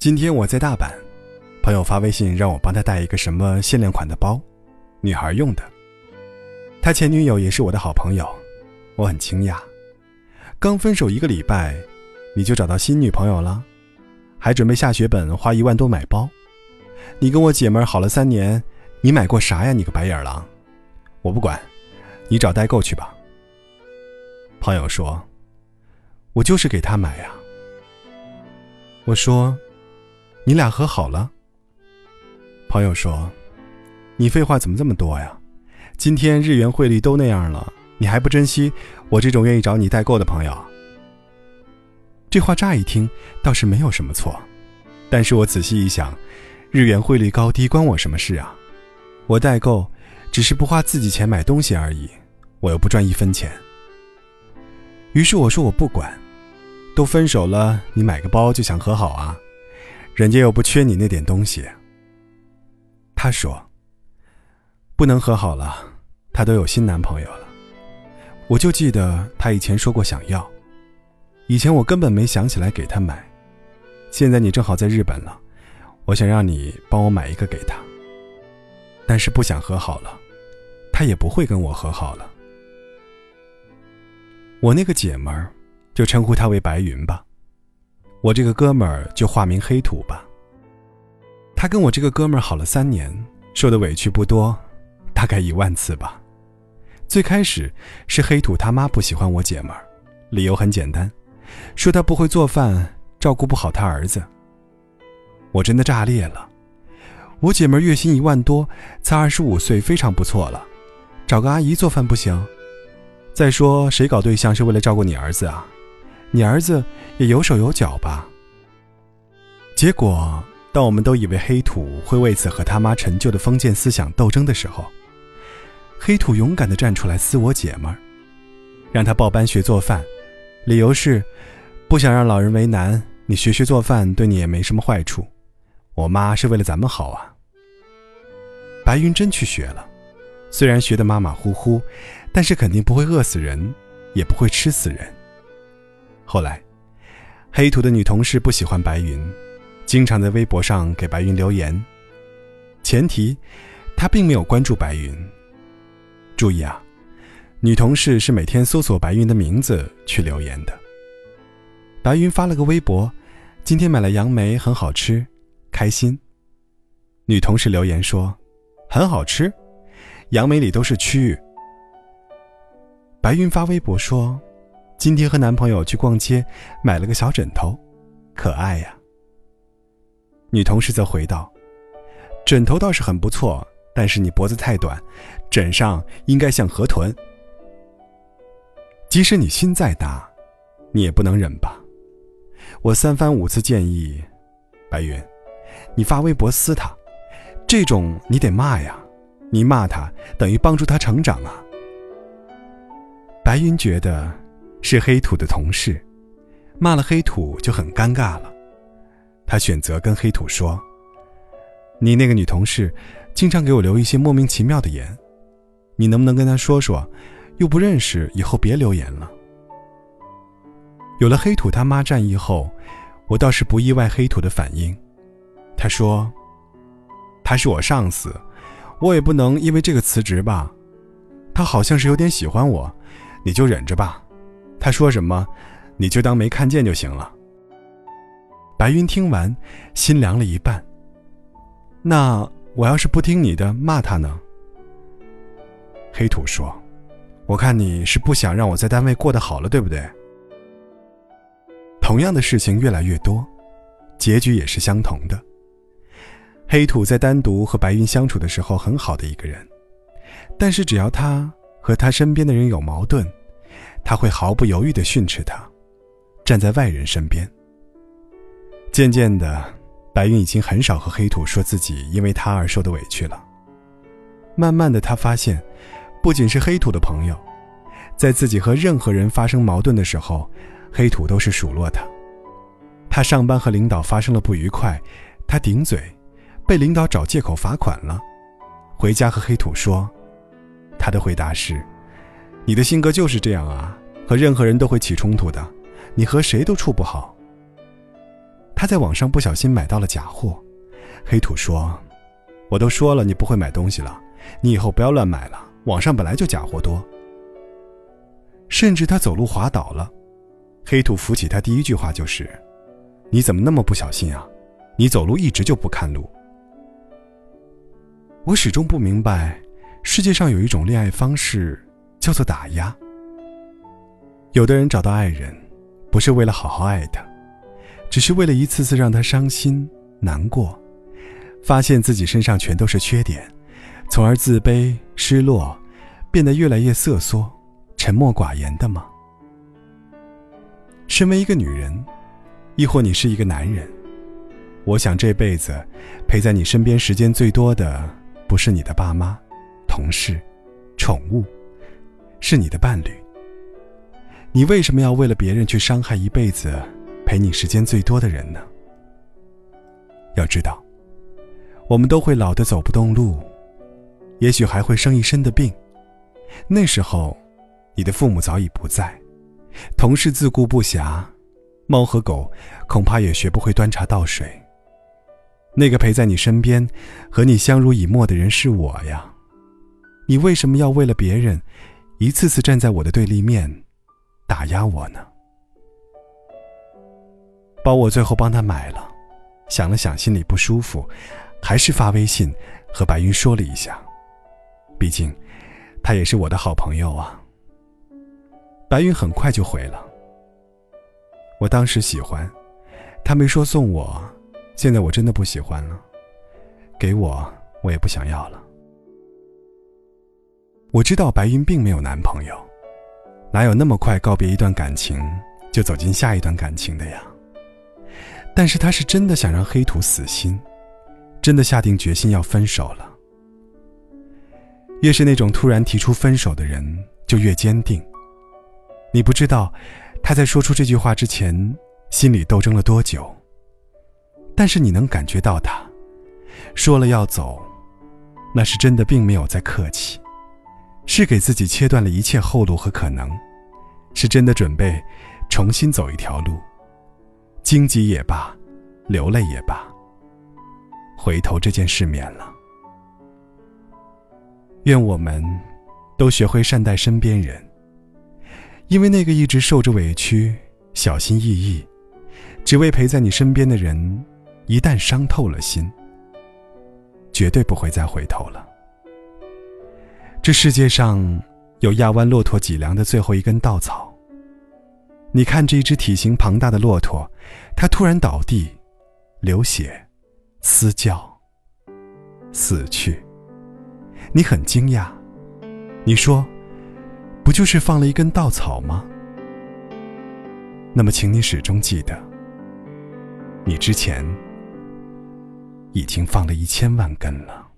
今天我在大阪，朋友发微信让我帮他带一个什么限量款的包，女孩用的。他前女友也是我的好朋友，我很惊讶。刚分手一个礼拜，你就找到新女朋友了，还准备下血本花一万多买包。你跟我姐们好了三年，你买过啥呀？你个白眼狼！我不管，你找代购去吧。朋友说：“我就是给他买呀。”我说。你俩和好了？朋友说：“你废话怎么这么多呀？今天日元汇率都那样了，你还不珍惜我这种愿意找你代购的朋友？”这话乍一听倒是没有什么错，但是我仔细一想，日元汇率高低关我什么事啊？我代购只是不花自己钱买东西而已，我又不赚一分钱。于是我说我不管，都分手了，你买个包就想和好啊？人家又不缺你那点东西。他说：“不能和好了，他都有新男朋友了。”我就记得他以前说过想要，以前我根本没想起来给他买。现在你正好在日本了，我想让你帮我买一个给他。但是不想和好了，他也不会跟我和好了。我那个姐们儿，就称呼她为白云吧。我这个哥们儿就化名黑土吧。他跟我这个哥们儿好了三年，受的委屈不多，大概一万次吧。最开始是黑土他妈不喜欢我姐们儿，理由很简单，说他不会做饭，照顾不好他儿子。我真的炸裂了。我姐们儿月薪一万多，才二十五岁，非常不错了，找个阿姨做饭不行？再说谁搞对象是为了照顾你儿子啊？你儿子也有手有脚吧？结果，当我们都以为黑土会为此和他妈陈旧的封建思想斗争的时候，黑土勇敢地站出来撕我姐们儿，让她报班学做饭，理由是不想让老人为难，你学学做饭对你也没什么坏处。我妈是为了咱们好啊。白云真去学了，虽然学得马马虎虎，但是肯定不会饿死人，也不会吃死人。后来，黑土的女同事不喜欢白云，经常在微博上给白云留言。前提，她并没有关注白云。注意啊，女同事是每天搜索白云的名字去留言的。白云发了个微博：“今天买了杨梅，很好吃，开心。”女同事留言说：“很好吃，杨梅里都是蛆。”白云发微博说。今天和男朋友去逛街，买了个小枕头，可爱呀。女同事则回道：“枕头倒是很不错，但是你脖子太短，枕上应该像河豚。即使你心再大，你也不能忍吧？”我三番五次建议白云：“你发微博撕他，这种你得骂呀，你骂他等于帮助他成长啊。”白云觉得。是黑土的同事，骂了黑土就很尴尬了。他选择跟黑土说：“你那个女同事，经常给我留一些莫名其妙的言，你能不能跟她说说？又不认识，以后别留言了。”有了黑土他妈战役后，我倒是不意外黑土的反应。他说：“他是我上司，我也不能因为这个辞职吧？他好像是有点喜欢我，你就忍着吧。”他说什么，你就当没看见就行了。白云听完，心凉了一半。那我要是不听你的，骂他呢？黑土说：“我看你是不想让我在单位过得好了，对不对？”同样的事情越来越多，结局也是相同的。黑土在单独和白云相处的时候很好的一个人，但是只要他和他身边的人有矛盾。他会毫不犹豫地训斥他，站在外人身边。渐渐的，白云已经很少和黑土说自己因为他而受的委屈了。慢慢的，他发现，不仅是黑土的朋友，在自己和任何人发生矛盾的时候，黑土都是数落他。他上班和领导发生了不愉快，他顶嘴，被领导找借口罚款了，回家和黑土说，他的回答是。你的性格就是这样啊，和任何人都会起冲突的，你和谁都处不好。他在网上不小心买到了假货。黑土说：“我都说了你不会买东西了，你以后不要乱买了。网上本来就假货多。”甚至他走路滑倒了，黑土扶起他第一句话就是：“你怎么那么不小心啊？你走路一直就不看路。”我始终不明白，世界上有一种恋爱方式叫做打压。有的人找到爱人，不是为了好好爱他，只是为了一次次让他伤心难过，发现自己身上全都是缺点，从而自卑失落，变得越来越瑟缩、沉默寡言的吗？身为一个女人，亦或你是一个男人，我想这辈子陪在你身边时间最多的，不是你的爸妈、同事、宠物，是你的伴侣。你为什么要为了别人去伤害一辈子陪你时间最多的人呢？要知道，我们都会老的走不动路，也许还会生一身的病。那时候，你的父母早已不在，同事自顾不暇，猫和狗恐怕也学不会端茶倒水。那个陪在你身边、和你相濡以沫的人是我呀。你为什么要为了别人，一次次站在我的对立面？打压我呢？包我最后帮他买了，想了想，心里不舒服，还是发微信和白云说了一下。毕竟，他也是我的好朋友啊。白云很快就回了。我当时喜欢，他没说送我，现在我真的不喜欢了。给我，我也不想要了。我知道白云并没有男朋友。哪有那么快告别一段感情就走进下一段感情的呀？但是他是真的想让黑土死心，真的下定决心要分手了。越是那种突然提出分手的人，就越坚定。你不知道他在说出这句话之前心里斗争了多久，但是你能感觉到他说了要走，那是真的，并没有在客气。是给自己切断了一切后路和可能，是真的准备重新走一条路，荆棘也罢，流泪也罢，回头这件事免了。愿我们都学会善待身边人，因为那个一直受着委屈、小心翼翼，只为陪在你身边的人，一旦伤透了心，绝对不会再回头了。这世界上有压弯骆驼脊梁的最后一根稻草。你看这一只体型庞大的骆驼，它突然倒地，流血，嘶叫，死去。你很惊讶，你说：“不就是放了一根稻草吗？”那么，请你始终记得，你之前已经放了一千万根了。